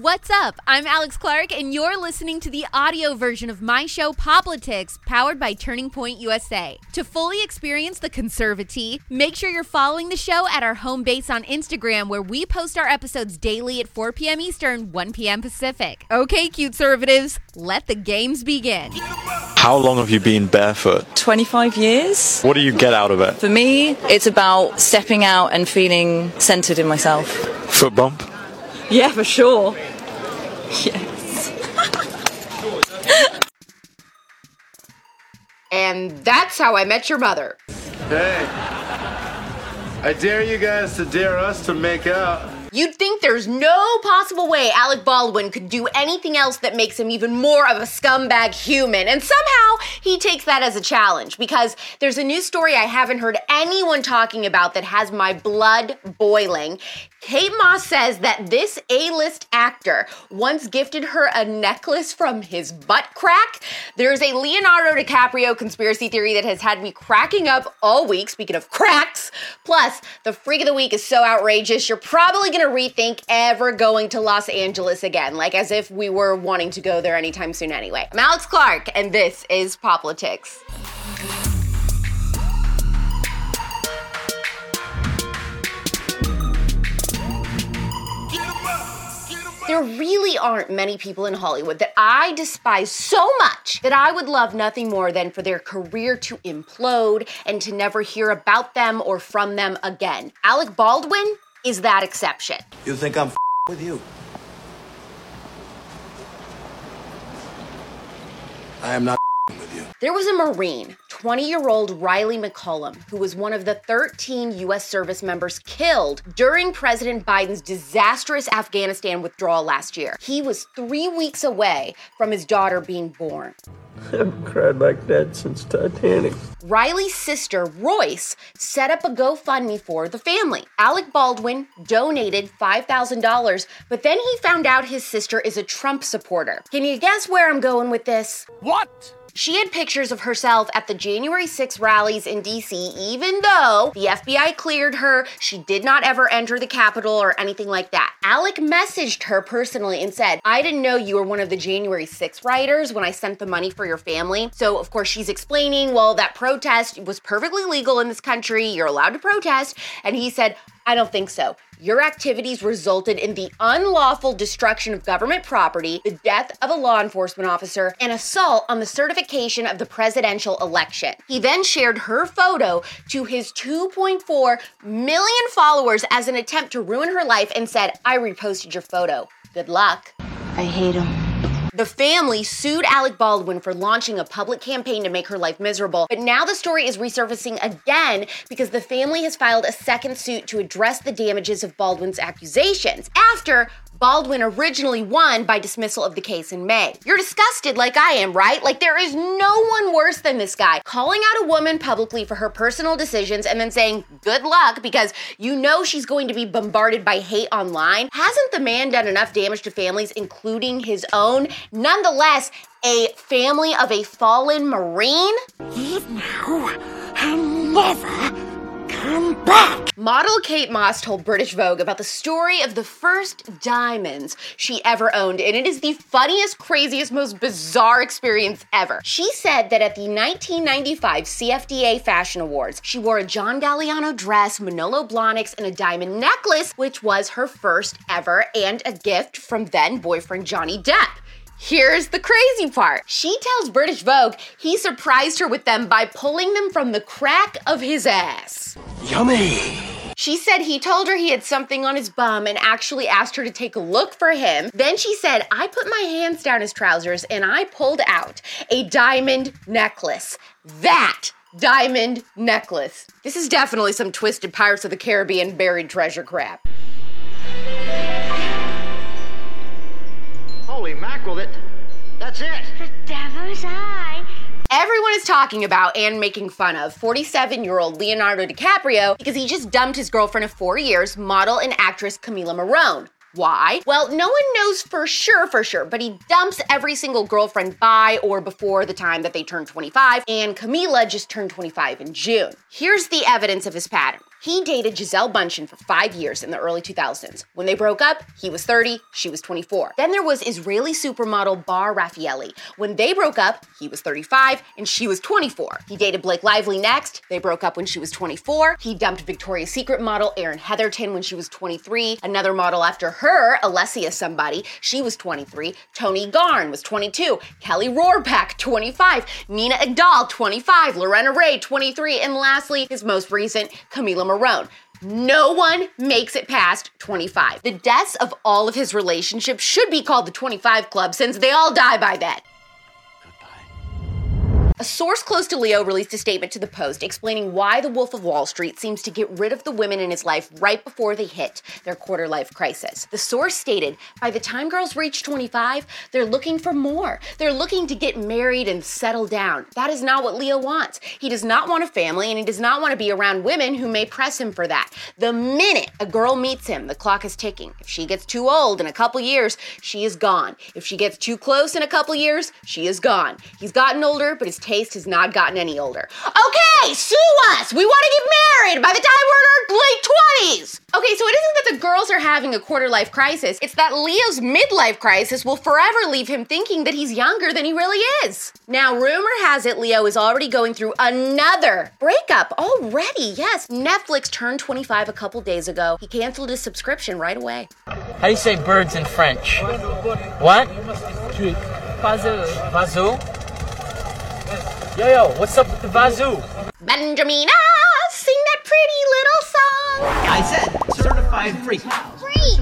What's up? I'm Alex Clark, and you're listening to the audio version of my show, Poplitics, powered by Turning Point USA. To fully experience the conservative, make sure you're following the show at our home base on Instagram, where we post our episodes daily at 4 p.m. Eastern, 1 p.m. Pacific. Okay, cute conservatives, let the games begin. How long have you been barefoot? 25 years. What do you get out of it? For me, it's about stepping out and feeling centered in myself. Foot bump? Yeah, for sure. Yes. And that's how I met your mother. Hey, I dare you guys to dare us to make out. You'd think there's no possible way Alec Baldwin could do anything else that makes him even more of a scumbag human. And somehow he takes that as a challenge because there's a new story I haven't heard anyone talking about that has my blood boiling. Kate Moss says that this A list actor once gifted her a necklace from his butt crack. There's a Leonardo DiCaprio conspiracy theory that has had me cracking up all week, speaking of cracks. Plus, the freak of the week is so outrageous, you're probably gonna rethink ever going to Los Angeles again, like as if we were wanting to go there anytime soon anyway. I'm Alex Clark, and this is Poplitics. There really aren't many people in Hollywood that I despise so much that I would love nothing more than for their career to implode and to never hear about them or from them again. Alec Baldwin is that exception. You think I'm with you? I am not with you. There was a Marine, 20 year old Rylee McCollum, who was one of the 13 U.S. service members killed during President Biden's disastrous Afghanistan withdrawal last year. He was three weeks away from his daughter being born. I haven't cried like that since Titanic. Riley's sister, Roice, set up a GoFundMe for the family. Alec Baldwin donated $5,000, but then he found out his sister is a Trump supporter. Can you guess where I'm going with this? What? She had pictures of herself at the January 6 rallies in DC, even though the FBI cleared her. She did not ever enter the Capitol or anything like that. Alec messaged her personally and said, I didn't know you were one of the January 6 writers when I sent the money for your family. So, of course, she's explaining, well, that protest was perfectly legal in this country. You're allowed to protest. And he said, I don't think so. Your activities resulted in the unlawful destruction of government property, the death of a law enforcement officer, and assault on the certification of the presidential election. He then shared her photo to his 2.4 million followers as an attempt to ruin her life and said, I reposted your photo. Good luck. I hate him. The family sued Alec Baldwin for launching a public campaign to make her life miserable, but now the story is resurfacing again because the family has filed a second suit to address the damages of Baldwin's accusations after Baldwin originally won by dismissal of the case in May. You're disgusted like I am, right? Like there is no one worse than this guy calling out a woman publicly for her personal decisions and then saying good luck because you know she's going to be bombarded by hate online. Hasn't the man done enough damage to families, including his own? Nonetheless, a family of a fallen Marine? Leave now and never come back. Model Kate Moss told British Vogue about the story of the first diamonds she ever owned, and it is the funniest, craziest, most bizarre experience ever. She said that at the 1995 CFDA Fashion Awards, she wore a John Galliano dress, Manolo Blahniks, and a diamond necklace, which was her first ever, and a gift from then boyfriend Johnny Depp. Here's the crazy part. She tells British Vogue he surprised her with them by pulling them from the crack of his ass. Yummy. She said he told her he had something on his bum and actually asked her to take a look for him. Then she said, I put my hands down his trousers and I pulled out a diamond necklace. That diamond necklace. This is definitely some twisted Pirates of the Caribbean buried treasure crap. Holy mackerel, that, that's it. The devil's eye. Everyone is talking about and making fun of 47 year old Leonardo DiCaprio because he just dumped his girlfriend of four years, model and actress Camila Morrone. Why? Well, no one knows for sure, for sure, but he dumps every single girlfriend by or before the time that they turn 25, and Camila just turned 25 in June. Here's the evidence of his pattern. He dated Gisele Bundchen for five years in the early 2000s. When they broke up, he was 30, she was 24. Then there was Israeli supermodel Bar Refaeli. When they broke up, he was 35 and she was 24. He dated Blake Lively next. They broke up when she was 24. He dumped Victoria's Secret model Erin Heatherton when she was 23. Another model after her, Alessia somebody, she was 23. Toni Garrn was 22. Kelly Rohrbach, 25. Nina Agdal, 25. Lorena Rae, 23. And lastly, his most recent, Camila Morrone. No one makes it past 25. The deaths of all of his relationships should be called the 25 Club since they all die by then. A source close to Leo released a statement to the Post explaining why the Wolf of Wall Street seems to get rid of the women in his life right before they hit their quarter life crisis. The source stated by the time girls reach 25, they're looking for more. They're looking to get married and settle down. That is not what Leo wants. He does not want a family and he does not want to be around women who may press him for that. The minute a girl meets him, the clock is ticking. If she gets too old in a couple years, she is gone. If she gets too close in a couple years, she is gone. He's gotten older, but his taste has not gotten any older. Okay, sue us! We want to get married by the time we're in our late 20s! Okay, so it isn't that the girls are having a quarter life crisis, it's that Leo's midlife crisis will forever leave him thinking that he's younger than he really is. Now, rumor has it Leo is already going through another breakup already. Yes, Netflix turned 25 a couple days ago. He canceled his subscription right away. How do you say birds in French? What? Vazoo. Vazoo? Yo, yo, what's up with the Vazoo? Benjamina, sing that pretty little song. I said certified freak.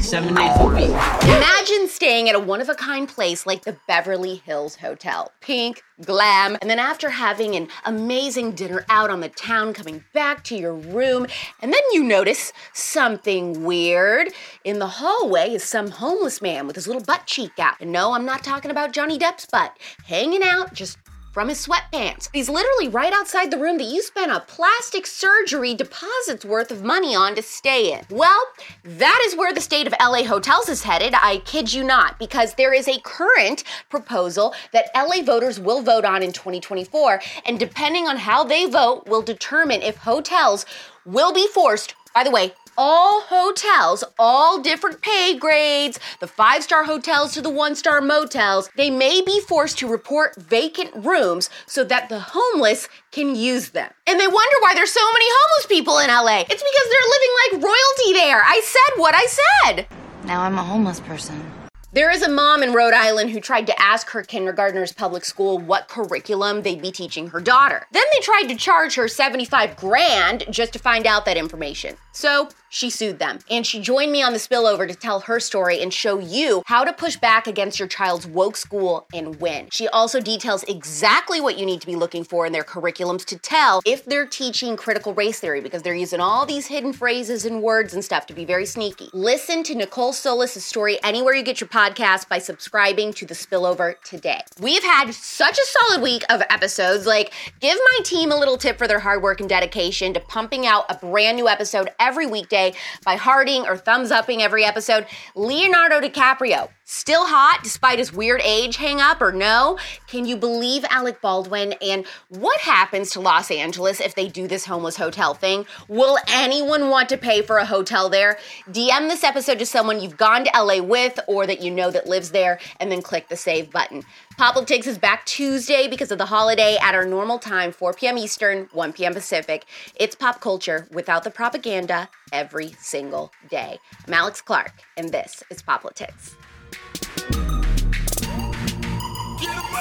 Seven days a week. Imagine staying at a one of a kind place like the Beverly Hills Hotel. Pink, glam, and then after having an amazing dinner out on the town, coming back to your room, and then you notice something weird. In the hallway is some homeless man with his little butt cheek out. And no, I'm not talking about Johnny Depp's butt. Hanging out, just from his sweatpants. He's literally right outside the room that you spent a plastic surgery deposit's worth of money on to stay in. Well, that is where the state of LA hotels is headed. I kid you not, because there is a current proposal that LA voters will vote on in 2024, and depending on how they vote, will determine if hotels will be forced. By the way, all hotels, all different pay grades, the five star hotels to the one star motels, they may be forced to report vacant rooms so that the homeless can use them. And they wonder why there's so many homeless people in LA. It's because they're living like royalty there. I said what I said. Now I'm a homeless person. There is a mom in Rhode Island who tried to ask her kindergartner's public school what curriculum they'd be teaching her daughter. Then they tried to charge her 75 grand just to find out that information. So she sued them. And she joined me on the spillover to tell her story and show you how to push back against your child's woke school and win. She also details exactly what you need to be looking for in their curriculums to tell if they're teaching critical race theory because they're using all these hidden phrases and words and stuff to be very sneaky. Listen to Nicole Solas' story anywhere you get your podcast by subscribing to the spillover today. We've had such a solid week of episodes. Like, give my team a little tip for their hard work and dedication to pumping out a brand new episode every weekday by hearting or thumbs upping every episode. Leonardo DiCaprio, still hot despite his weird age hang up or no? Can you believe Alec Baldwin? And what happens to Los Angeles if they do this homeless hotel thing? Will anyone want to pay for a hotel there? DM this episode to someone you've gone to LA with or that you know that lives there, and then click the save button. Poplitics is back Tuesday because of the holiday at our normal time, 4 p.m. Eastern, 1 p.m. Pacific. It's pop culture without the propaganda every single day. I'm Alex Clark, and this is Poplitics.